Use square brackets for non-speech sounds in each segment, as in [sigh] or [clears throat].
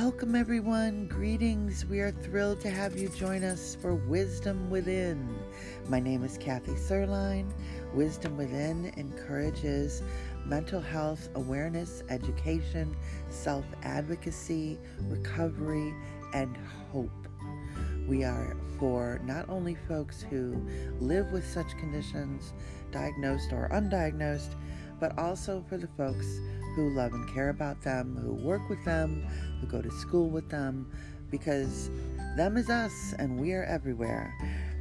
Welcome, everyone. Greetings. We are thrilled to have you join us for Wisdom Within. My name is Kathy Serline. Wisdom Within encourages mental health awareness, education, self advocacy, recovery, and hope. We are for not only folks who live with such conditions, diagnosed or undiagnosed, but also for the folks who love and care about them, who work with them, who go to school with them, because them is us and we are everywhere.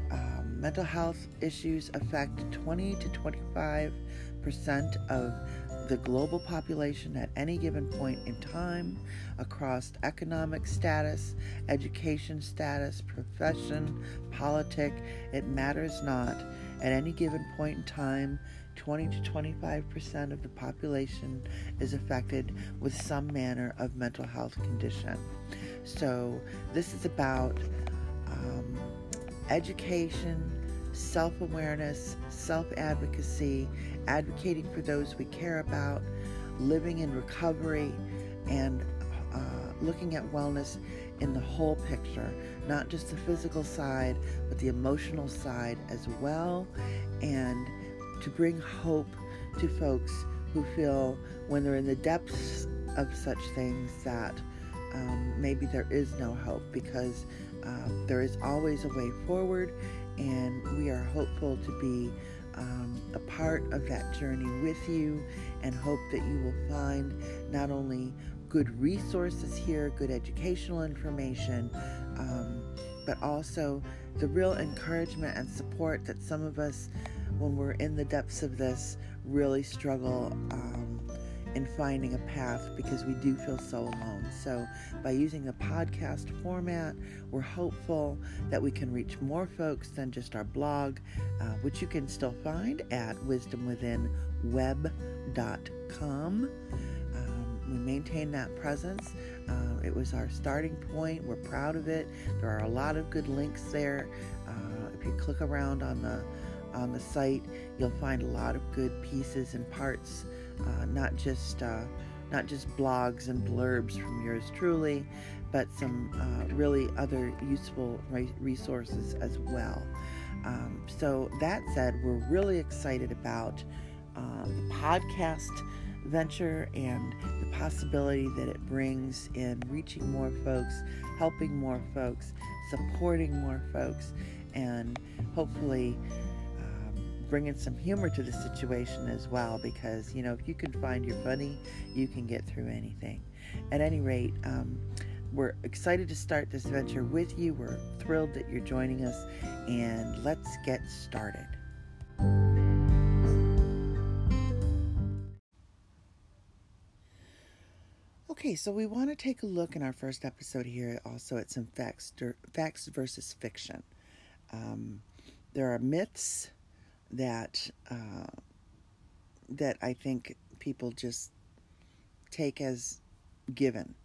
Um, mental health issues affect 20 to 25 percent of the global population at any given point in time across economic status, education status, profession, politic, it matters not. At any given point in time, 20 to 25 percent of the population is affected with some manner of mental health condition. So, this is about um, education, self awareness, self advocacy, advocating for those we care about, living in recovery, and uh, looking at wellness in the whole picture, not just the physical side, but the emotional side as well, and to bring hope to folks who feel when they're in the depths of such things that um, maybe there is no hope because uh, there is always a way forward, and we are hopeful to be um, a part of that journey with you and hope that you will find not only good resources here, good educational information, um, but also the real encouragement and support that some of us when we're in the depths of this, really struggle um, in finding a path because we do feel so alone. So, by using the podcast format, we're hopeful that we can reach more folks than just our blog, uh, which you can still find at wisdomwithinweb.com. Um, we maintain that presence. Uh, it was our starting point. We're proud of it. There are a lot of good links there. Uh, if you click around on the on the site. You'll find a lot of good pieces and parts, uh, not just uh, not just blogs and blurbs from yours truly, but some uh, really other useful resources as well. Um, so that said, we're really excited about uh, the podcast venture and the possibility that it brings in reaching more folks, helping more folks, supporting more folks, and hopefully bringing some humor to the situation as well because, you know, if you can find your funny, you can get through anything. At any rate, um, we're excited to start this venture with you. We're thrilled that you're joining us, and let's get started. Okay, so we want to take a look in our first episode here also at some facts, facts versus fiction. Um, there are myths that uh, that I think people just take as given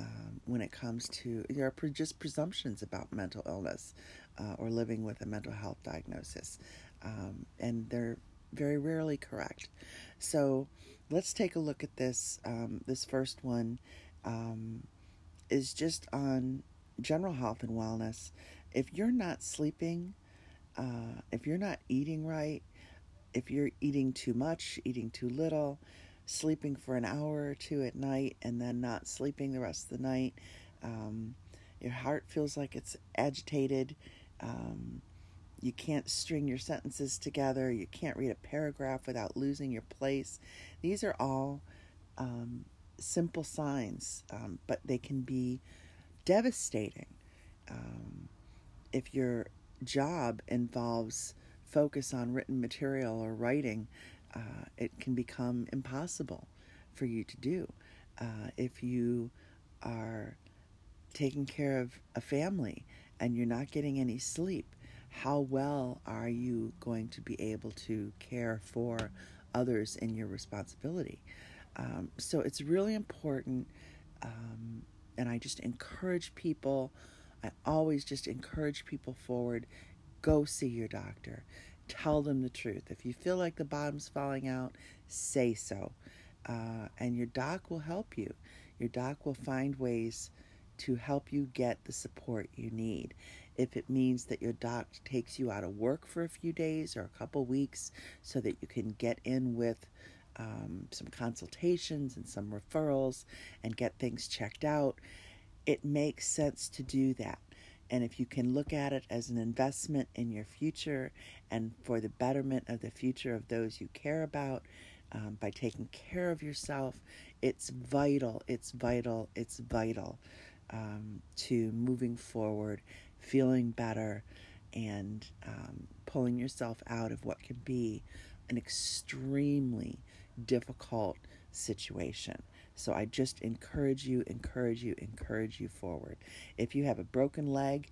um, when it comes to there are just presumptions about mental illness uh, or living with a mental health diagnosis, um, and they're very rarely correct. So let's take a look at this. Um, this first one um, is just on general health and wellness. If you're not sleeping uh, if you're not eating right, if you're eating too much, eating too little, sleeping for an hour or two at night and then not sleeping the rest of the night, um, your heart feels like it's agitated. Um, you can't string your sentences together. You can't read a paragraph without losing your place. These are all um, simple signs, um, but they can be devastating. Um, if you're job involves focus on written material or writing, uh, it can become impossible for you to do. Uh, if you are taking care of a family and you're not getting any sleep, how well are you going to be able to care for others in your responsibility? Um, so it's really important, um, and I just encourage people I always just encourage people forward go see your doctor. Tell them the truth. If you feel like the bottom's falling out, say so. Uh, and your doc will help you. Your doc will find ways to help you get the support you need. If it means that your doc takes you out of work for a few days or a couple weeks so that you can get in with um, some consultations and some referrals and get things checked out, it makes sense to do that. And if you can look at it as an investment in your future and for the betterment of the future of those you care about, um, by taking care of yourself, it's vital, it's vital, it's vital um, to moving forward, feeling better, and um, pulling yourself out of what can be an extremely difficult situation. So I just encourage you, encourage you, encourage you forward. If you have a broken leg,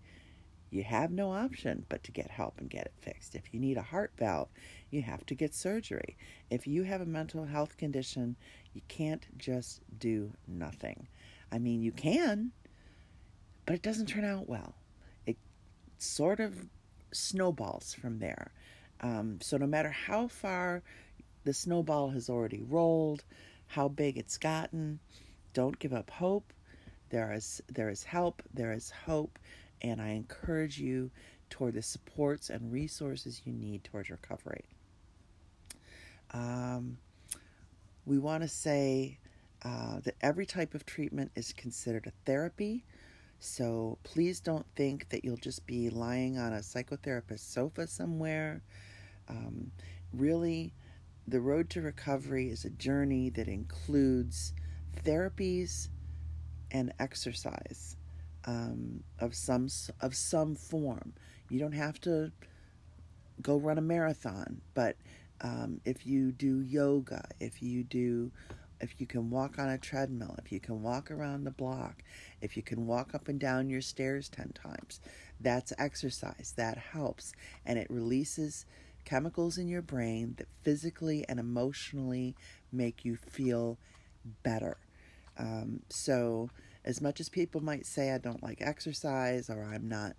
you have no option but to get help and get it fixed. If you need a heart valve, you have to get surgery. If you have a mental health condition, you can't just do nothing. I mean, you can, but it doesn't turn out well. Sort of snowballs from there. Um, so no matter how far the snowball has already rolled, how big it's gotten. Don't give up hope. There is there is help, there is hope, and I encourage you toward the supports and resources you need towards recovery. Um, we want to say uh, that every type of treatment is considered a therapy. So please don't think that you'll just be lying on a psychotherapist sofa somewhere. Um, really, the road to recovery is a journey that includes therapies and exercise um, of some of some form. You don't have to go run a marathon, but um, if you do yoga, if you do, if you can walk on a treadmill, if you can walk around the block, if you can walk up and down your stairs ten times, that's exercise. That helps, and it releases chemicals in your brain that physically and emotionally make you feel better. Um, so, as much as people might say, I don't like exercise or I'm not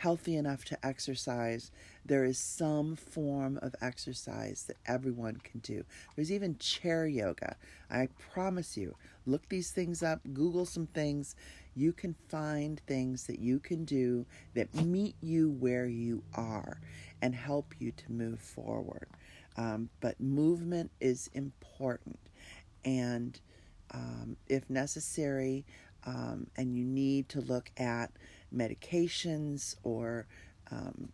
healthy enough to exercise, there is some form of exercise that everyone can do. There's even chair yoga. I promise you, look these things up, Google some things. You can find things that you can do that meet you where you are and help you to move forward. Um, but movement is important. And um, if necessary, um, and you need to look at medications or um,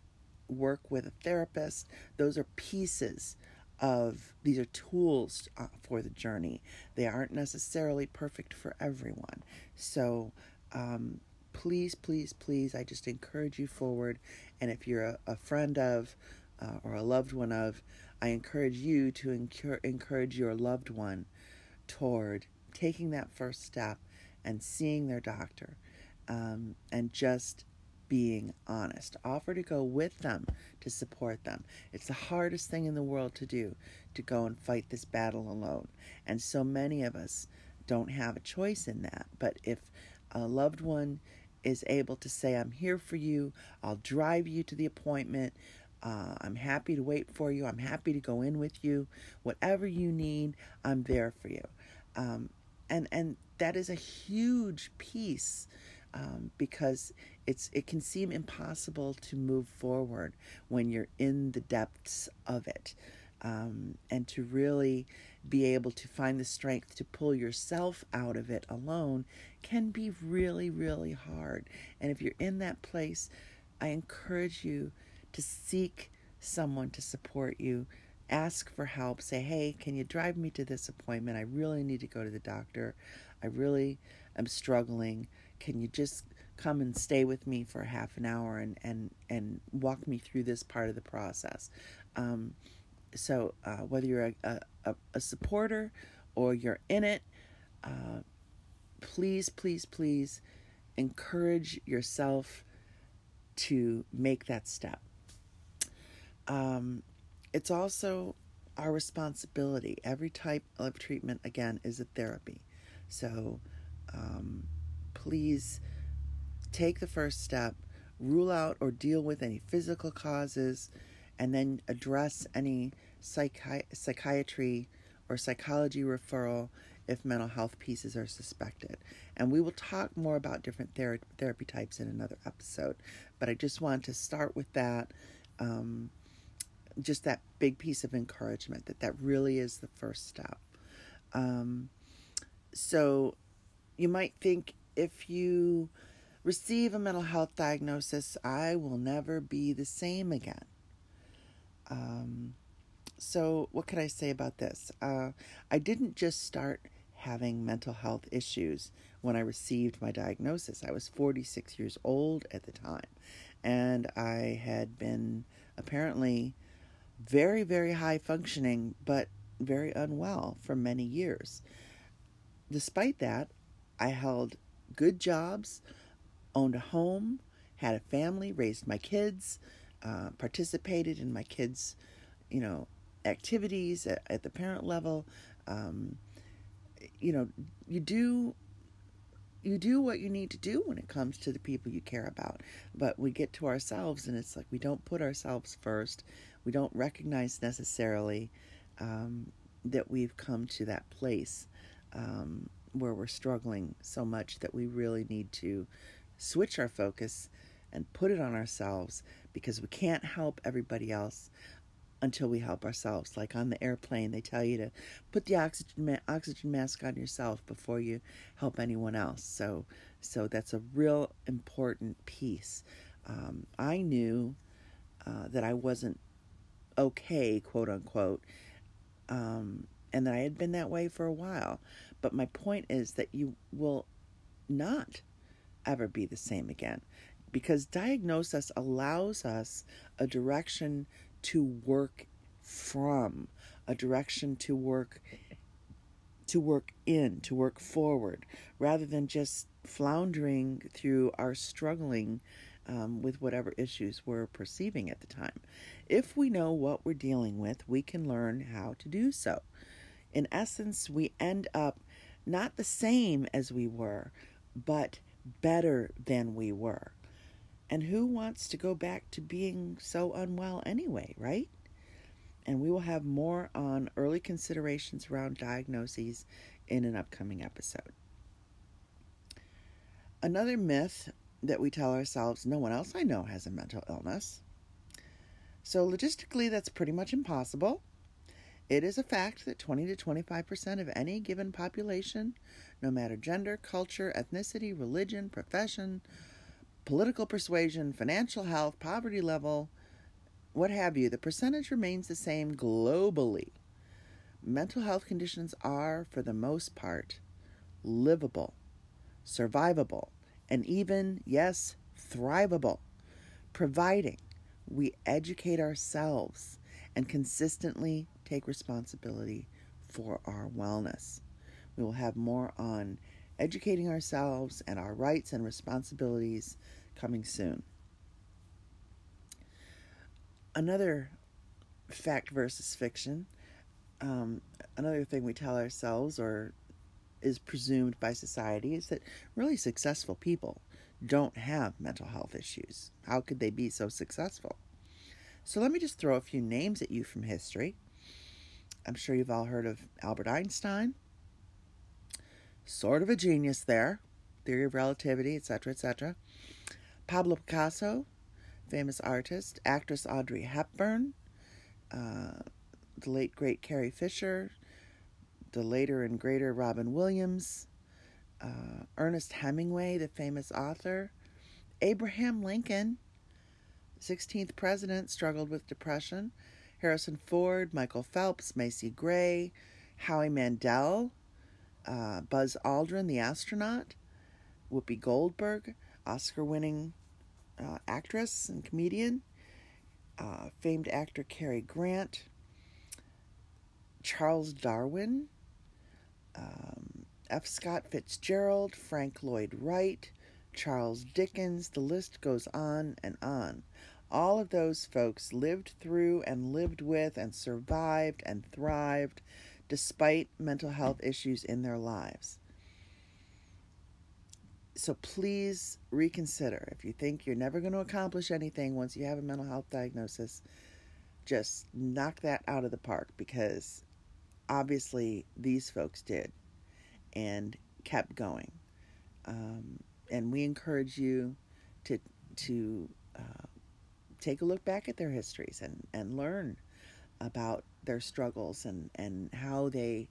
work with a therapist, those are pieces of these are tools uh, for the journey. They aren't necessarily perfect for everyone. So, um, please, please, please, I just encourage you forward. And if you're a, a friend of uh, or a loved one of, I encourage you to incur- encourage your loved one toward taking that first step and seeing their doctor um, and just being honest. Offer to go with them to support them. It's the hardest thing in the world to do to go and fight this battle alone. And so many of us don't have a choice in that. But if a loved one is able to say, I'm here for you, I'll drive you to the appointment. Uh, I'm happy to wait for you. I'm happy to go in with you. Whatever you need, I'm there for you. Um, and and that is a huge piece um, because it's it can seem impossible to move forward when you're in the depths of it, um, and to really be able to find the strength to pull yourself out of it alone can be really really hard. And if you're in that place, I encourage you to seek someone to support you ask for help. Say, hey, can you drive me to this appointment? I really need to go to the doctor. I really am struggling. Can you just come and stay with me for half an hour and, and, and walk me through this part of the process? Um, so, uh, whether you're a, a, a, supporter or you're in it, uh, please, please, please encourage yourself to make that step. Um, it's also our responsibility. Every type of treatment, again, is a therapy. So um, please take the first step, rule out or deal with any physical causes, and then address any psychi- psychiatry or psychology referral if mental health pieces are suspected. And we will talk more about different ther- therapy types in another episode. But I just want to start with that. Um, just that big piece of encouragement that that really is the first step. Um, so you might think if you receive a mental health diagnosis, I will never be the same again. Um, so, what can I say about this? Uh, I didn't just start having mental health issues when I received my diagnosis. I was 46 years old at the time, and I had been apparently very, very high functioning, but very unwell for many years. Despite that, I held good jobs, owned a home, had a family, raised my kids, uh, participated in my kids' you know, activities at, at the parent level. Um, you know, you do you do what you need to do when it comes to the people you care about. But we get to ourselves and it's like we don't put ourselves first. We don't recognize necessarily um, that we've come to that place um, where we're struggling so much that we really need to switch our focus and put it on ourselves because we can't help everybody else until we help ourselves. Like on the airplane, they tell you to put the oxygen ma- oxygen mask on yourself before you help anyone else. So, so that's a real important piece. Um, I knew uh, that I wasn't okay, quote unquote, um, and that I had been that way for a while. But my point is that you will not ever be the same again because diagnosis allows us a direction to work from, a direction to work to work in, to work forward, rather than just floundering through our struggling um, with whatever issues we're perceiving at the time. If we know what we're dealing with, we can learn how to do so. In essence, we end up not the same as we were, but better than we were. And who wants to go back to being so unwell anyway, right? And we will have more on early considerations around diagnoses in an upcoming episode. Another myth that we tell ourselves no one else I know has a mental illness. So, logistically, that's pretty much impossible. It is a fact that 20 to 25% of any given population, no matter gender, culture, ethnicity, religion, profession, political persuasion, financial health, poverty level, what have you, the percentage remains the same globally. Mental health conditions are, for the most part, livable, survivable, and even, yes, thrivable, providing we educate ourselves and consistently take responsibility for our wellness. We will have more on educating ourselves and our rights and responsibilities coming soon. Another fact versus fiction, um, another thing we tell ourselves or is presumed by society is that really successful people don't have mental health issues. How could they be so successful? So let me just throw a few names at you from history. I'm sure you've all heard of Albert Einstein, sort of a genius there, theory of relativity, etc., etc. Pablo Picasso, famous artist, actress Audrey Hepburn, uh, the late great Carrie Fisher, the later and greater Robin Williams, uh, Ernest Hemingway, the famous author, Abraham Lincoln, 16th president, struggled with depression, Harrison Ford, Michael Phelps, Macy Gray, Howie Mandel, uh, Buzz Aldrin, the astronaut, Whoopi Goldberg, Oscar winning uh, actress and comedian, uh, famed actor Cary Grant, Charles Darwin, um, F. Scott Fitzgerald, Frank Lloyd Wright, Charles Dickens, the list goes on and on. All of those folks lived through and lived with and survived and thrived despite mental health issues in their lives. So please reconsider. If you think you're never going to accomplish anything once you have a mental health diagnosis, just knock that out of the park because obviously these folks did. and kept going. Um, and we encourage you to to uh, take a look back at their histories and, and learn about their struggles and, and how they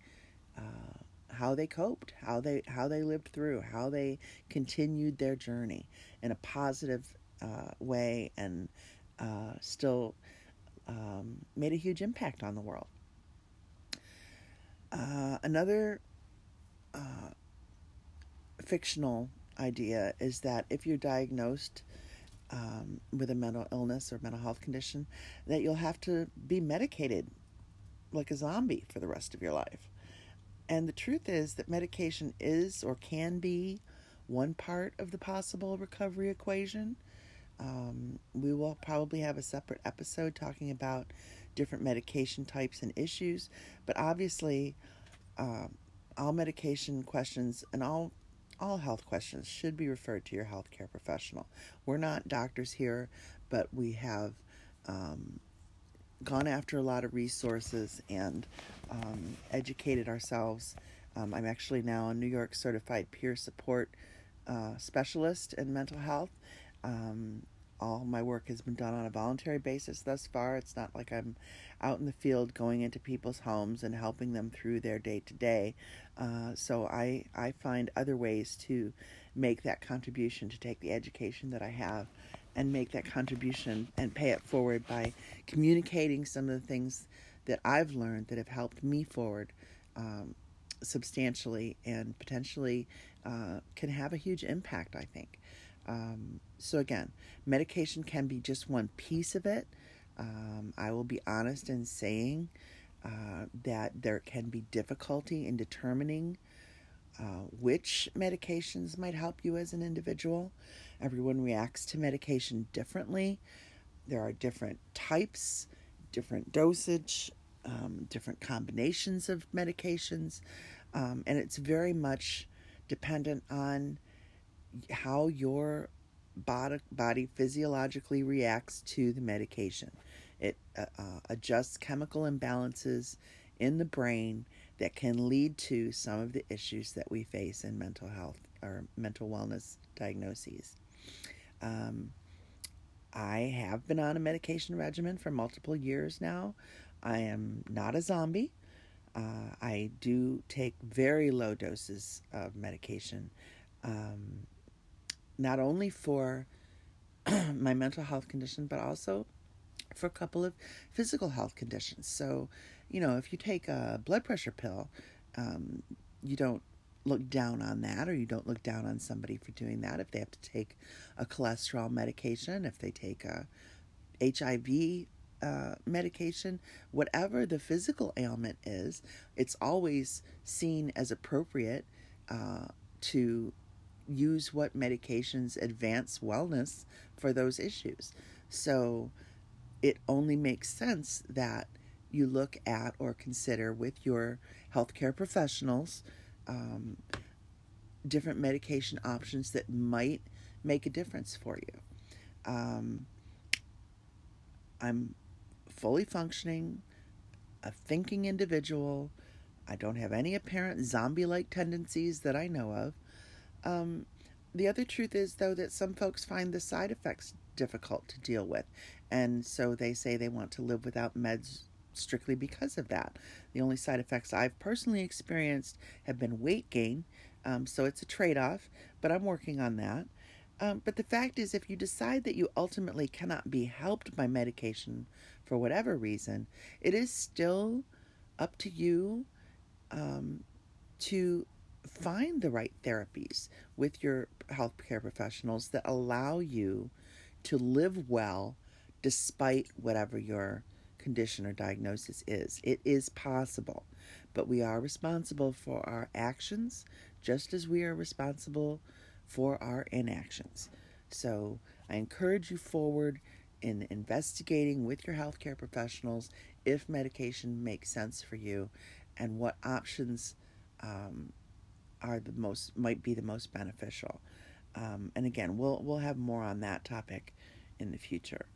uh, how they coped, how they how they lived through, how they continued their journey in a positive uh, way, and uh, still um, made a huge impact on the world. Uh, another uh, fictional idea is that if you're diagnosed um, with a mental illness or mental health condition, that you'll have to be medicated like a zombie for the rest of your life. And the truth is that medication is or can be one part of the possible recovery equation. Um, we will probably have a separate episode talking about different medication types and issues, but obviously, uh, all medication questions and all all health questions should be referred to your healthcare professional. We're not doctors here, but we have um, gone after a lot of resources and um, educated ourselves. Um, I'm actually now a New York certified peer support uh, specialist in mental health. Um, all my work has been done on a voluntary basis thus far. It's not like I'm out in the field going into people's homes and helping them through their day to day. So I, I find other ways to make that contribution to take the education that I have and make that contribution and pay it forward by communicating some of the things that I've learned that have helped me forward um, substantially and potentially uh, can have a huge impact, I think. Um, so, again, medication can be just one piece of it. Um, I will be honest in saying uh, that there can be difficulty in determining uh, which medications might help you as an individual. Everyone reacts to medication differently. There are different types, different dosage, um, different combinations of medications, um, and it's very much dependent on how your body, body physiologically reacts to the medication. It uh, uh, adjusts chemical imbalances in the brain that can lead to some of the issues that we face in mental health or mental wellness diagnoses. Um, I have been on a medication regimen for multiple years now. I am not a zombie. Uh, I do take very low doses of medication, um, not only for [clears throat] my mental health condition, but also for a couple of physical health conditions. So, you know, if you take a blood pressure pill, um, you don't look down on that, or you don't look down on somebody for doing that. If they have to take a cholesterol medication, if they take a HIV uh, medication, whatever the physical ailment is, it's always seen as appropriate uh, to use what medications advance wellness for those issues. So it only makes sense that you look at or consider with your healthcare professionals um, different medication options that might make a difference for you. Um, I'm fully functioning, a thinking individual. I don't have any apparent zombie like tendencies that I know of. Um, the other truth is, though, that some folks find the side effects difficult to deal with. And so they say they want to live without meds strictly because of that. The only side effects I've personally experienced have been weight gain. Um, so it's a trade off, but I'm working on that. Um, but the fact is, if you decide that you ultimately cannot be helped by medication for whatever reason, it is still up to you um, to find the right therapies with your healthcare professionals that allow you to live well despite whatever your condition or diagnosis is. It is possible, but we are responsible for our actions just as we are responsible for our inactions. So I encourage you forward in investigating with your healthcare professionals if medication makes sense for you and what options um, are the most might be the most beneficial. Um, and again, we'll we'll have more on that topic in the future.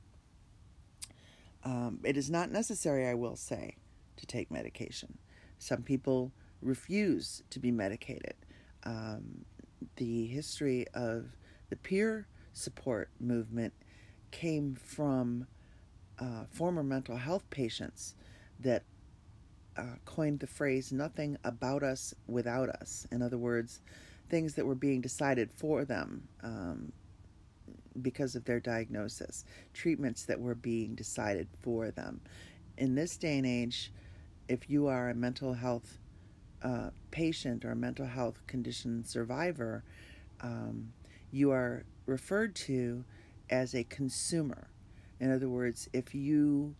Um, it is not necessary, I will say, to take medication. Some people refuse to be medicated. Um, the history of the peer support movement came from uh, former mental health patients that uh, coined the phrase nothing about us without us. In other words, things that were being decided for them um, because of their diagnosis, treatments that were being decided for them. In this day and age, if you are a mental health uh, patient or a mental health condition survivor, um, you are referred to as a consumer. In other words, if you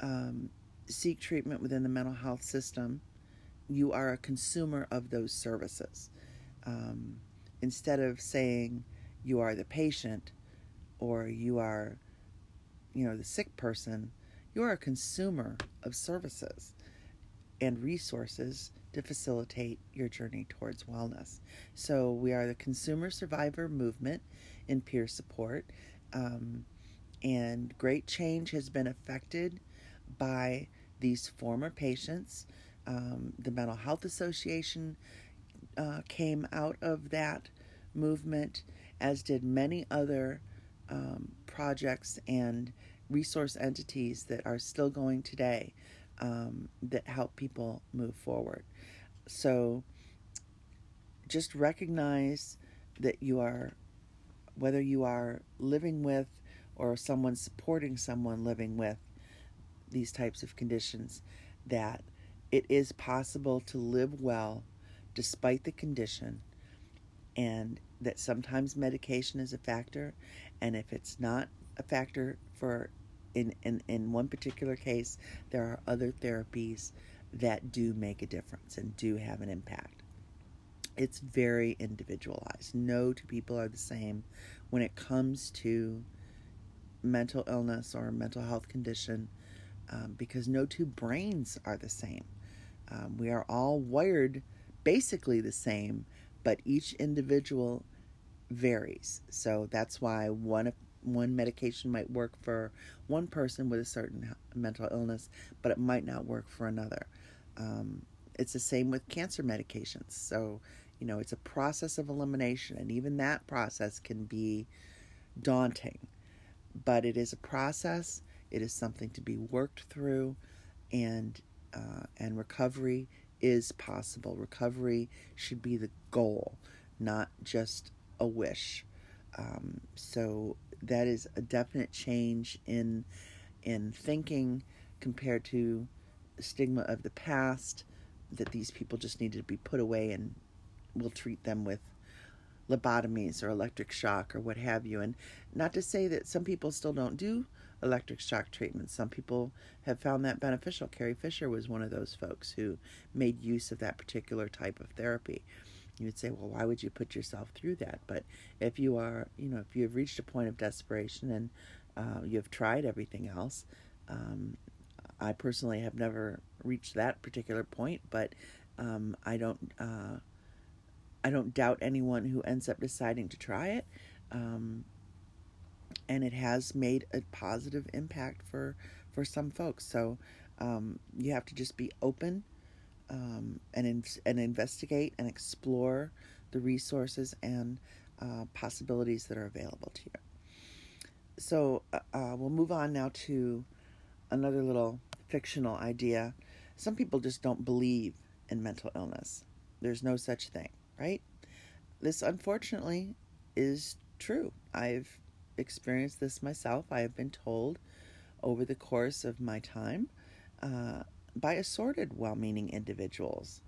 um, seek treatment within the mental health system, you are a consumer of those services. Um, instead of saying you are the patient or you are, you know, the sick person, you are a consumer of services and resources to facilitate your journey towards wellness. So, we are the consumer survivor movement in peer support, um, and great change has been affected by these former patients. Um, the Mental Health Association uh, came out of that movement, as did many other um, projects and resource entities that are still going today um, that help people move forward. So just recognize that you are, whether you are living with or someone supporting someone living with these types of conditions, that it is possible to live well despite the condition, and that sometimes medication is a factor, and if it's not a factor for in, in, in one particular case, there are other therapies that do make a difference and do have an impact. It's very individualized. No two people are the same when it comes to mental illness or mental health condition um, because no two brains are the same. Um, we are all wired basically the same, but each individual varies. So that's why one one medication might work for one person with a certain mental illness, but it might not work for another. Um, it's the same with cancer medications. So, you know, it's a process of elimination, and even that process can be daunting. But it is a process. It is something to be worked through, and uh, and recovery is possible. Recovery should be the goal, not just a wish. Um, so that is a definite change in in thinking compared to stigma of the past that these people just needed to be put away and we'll treat them with lobotomies or electric shock or what have you. And not to say that some people still don't do electric shock treatments. Some people have found that beneficial. Carrie Fisher was one of those folks who made use of that particular type of therapy. You would say, well, why would you put yourself through that? But if you are, you know, if you have reached a point of desperation and uh, you have tried everything else, um, I personally have never reached that particular point, but um, I don't, uh, I don't doubt anyone who ends up deciding to try it. Um, and it has made a positive impact for for some folks. So um, you have to just be open um, and in, and investigate and explore the resources and uh, possibilities that are available to you. So uh, uh, we'll move on now to another little fictional idea. Some people just don't believe in mental illness. There's no such thing, right? This unfortunately is true. I've experienced this myself. I have been told over the course of my time uh, by assorted well meaning individuals.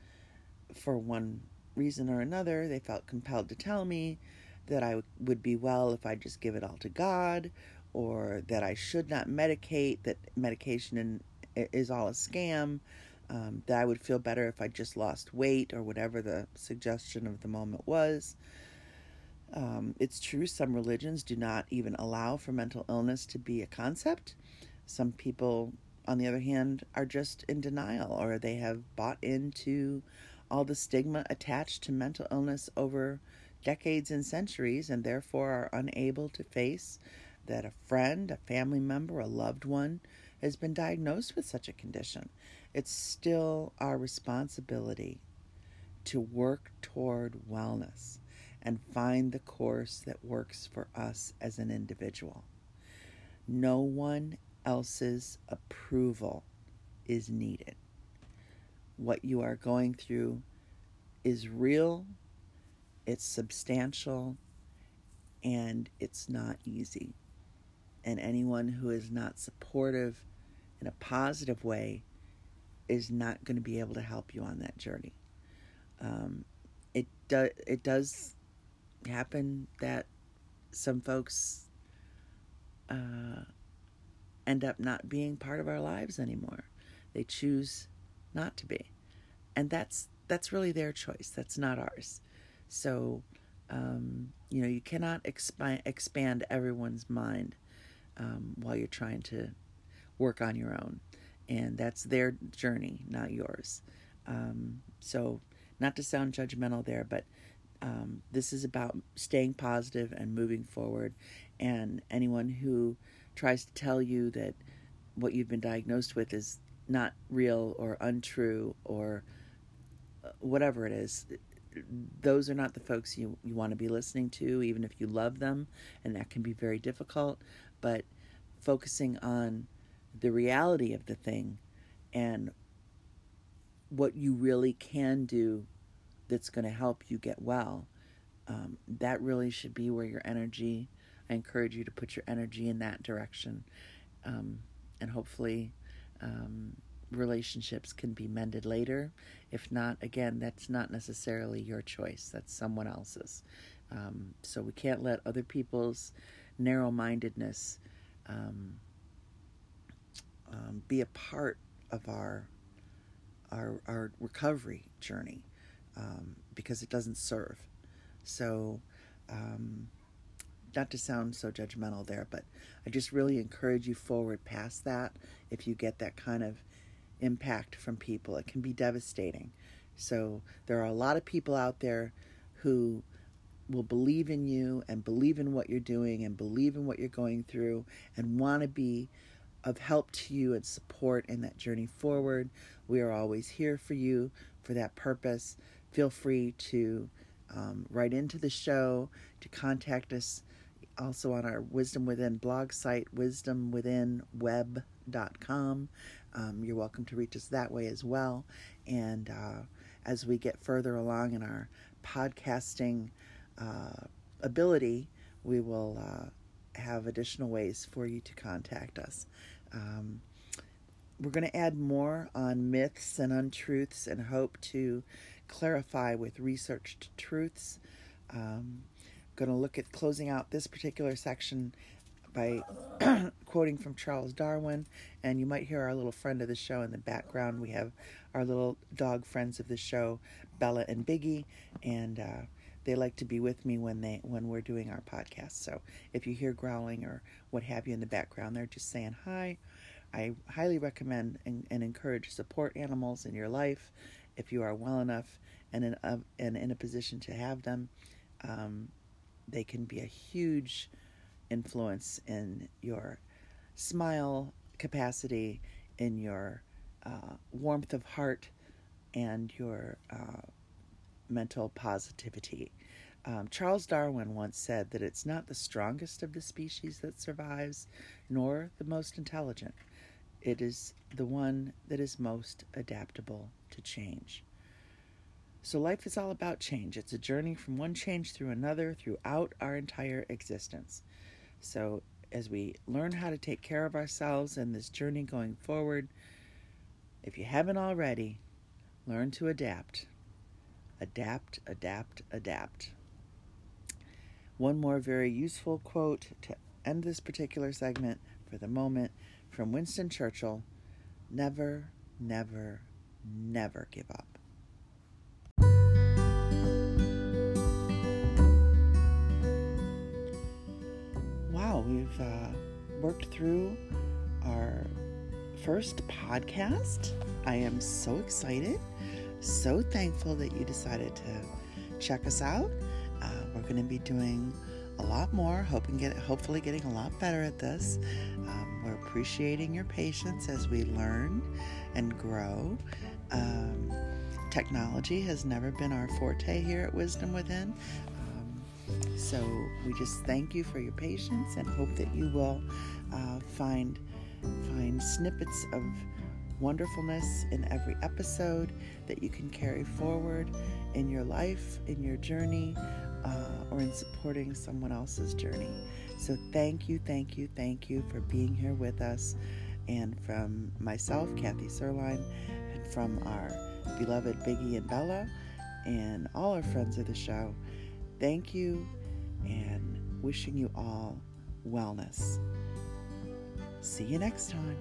For one reason or another, they felt compelled to tell me that I would be well if I just give it all to God, or that I should not medicate, that medication is all a scam, um, that I would feel better if I just lost weight, or whatever the suggestion of the moment was. Um, it's true, some religions do not even allow for mental illness to be a concept. Some people on the other hand, are just in denial or they have bought into all the stigma attached to mental illness over decades and centuries and therefore are unable to face that a friend, a family member, a loved one has been diagnosed with such a condition. It's still our responsibility to work toward wellness and find the course that works for us as an individual. No one else's approval is needed. What you are going through is real, it's substantial, and it's not easy. And anyone who is not supportive in a positive way is not going to be able to help you on that journey. Um, it does it does happen that some folks uh, end up not being part of our lives anymore. They choose not to be, and that's that's really their choice. That's not ours. So, um, you know, you cannot expand expand everyone's mind um, while you're trying to work on your own, and that's their journey, not yours. Um, so, not to sound judgmental there, but um, this is about staying positive and moving forward. And anyone who tries to tell you that what you've been diagnosed with is not real or untrue or uh, whatever it is, those are not the folks you, you want to be listening to, even if you love them, and that can be very difficult. But focusing on the reality of the thing and what you really can do that's going to help you get well, um, that really should be where your energy. I encourage you to put your energy in that direction, um, and hopefully, um, relationships can be mended later. If not, again, that's not necessarily your choice. That's someone else's. Um, so we can't let other people's narrow-mindedness um, um, be a part of our our our recovery journey um, because it doesn't serve. So, um, not to sound so judgmental there, but I just really encourage you forward past that. If you get that kind of impact from people, it can be devastating. So, there are a lot of people out there who will believe in you and believe in what you're doing and believe in what you're going through and want to be of help to you and support in that journey forward. We are always here for you for that purpose feel free to um, write into the show, to contact us also on our Wisdom Within blog site, wisdomwithinweb.com. Um, you're welcome to reach us that way as well. And uh, as we get further along in our podcasting uh, ability, we will uh, have additional ways for you to contact us. Um, we're going to add more on myths and untruths and hope to clarify with researched truths. Um, going to look at closing out this particular section by [clears throat] quoting from Charles Darwin, and you might hear our little friend of the show in the background. We have our little dog friends of the show, Bella and Biggie, and uh, they like to be with me when they when we're doing our podcast. So if you hear growling or what have you in the background, they're just saying hi. I highly recommend and, and encourage support animals in your life if you are well enough and in a, and in a position to have them, um, they can be a huge influence in your smile capacity, in your uh, warmth of heart, and your uh, mental positivity. Um, Charles Darwin once said that it's not the strongest of the species that survives, nor the most intelligent. It is the one that is most adaptable to change. So, life is all about change. It's a journey from one change through another throughout our entire existence. So, as we learn how to take care of ourselves in this journey going forward, if you haven't already, learn to adapt. Adapt, adapt, adapt. One more very useful quote to end this particular segment for the moment from Winston Churchill Never, never, never give up. Wow, we've uh, worked through our first podcast. I am so excited, so thankful that you decided to check us out. Uh, we're going to be doing a lot more, hoping get hopefully getting a lot better at this. Um, we're appreciating your patience as we learn and grow. Um, technology has never been our forte here at Wisdom Within. Um, so we just thank you for your patience and hope that you will uh, find find snippets of wonderfulness in every episode that you can carry forward in your life, in your journey, uh, or in supporting someone else's journey. So thank you, thank you, thank you for being here with us. And from myself, Kathy Sirline, and from our beloved Biggie and Bella, and all our friends of the show, thank you and wishing you all wellness. See you next time.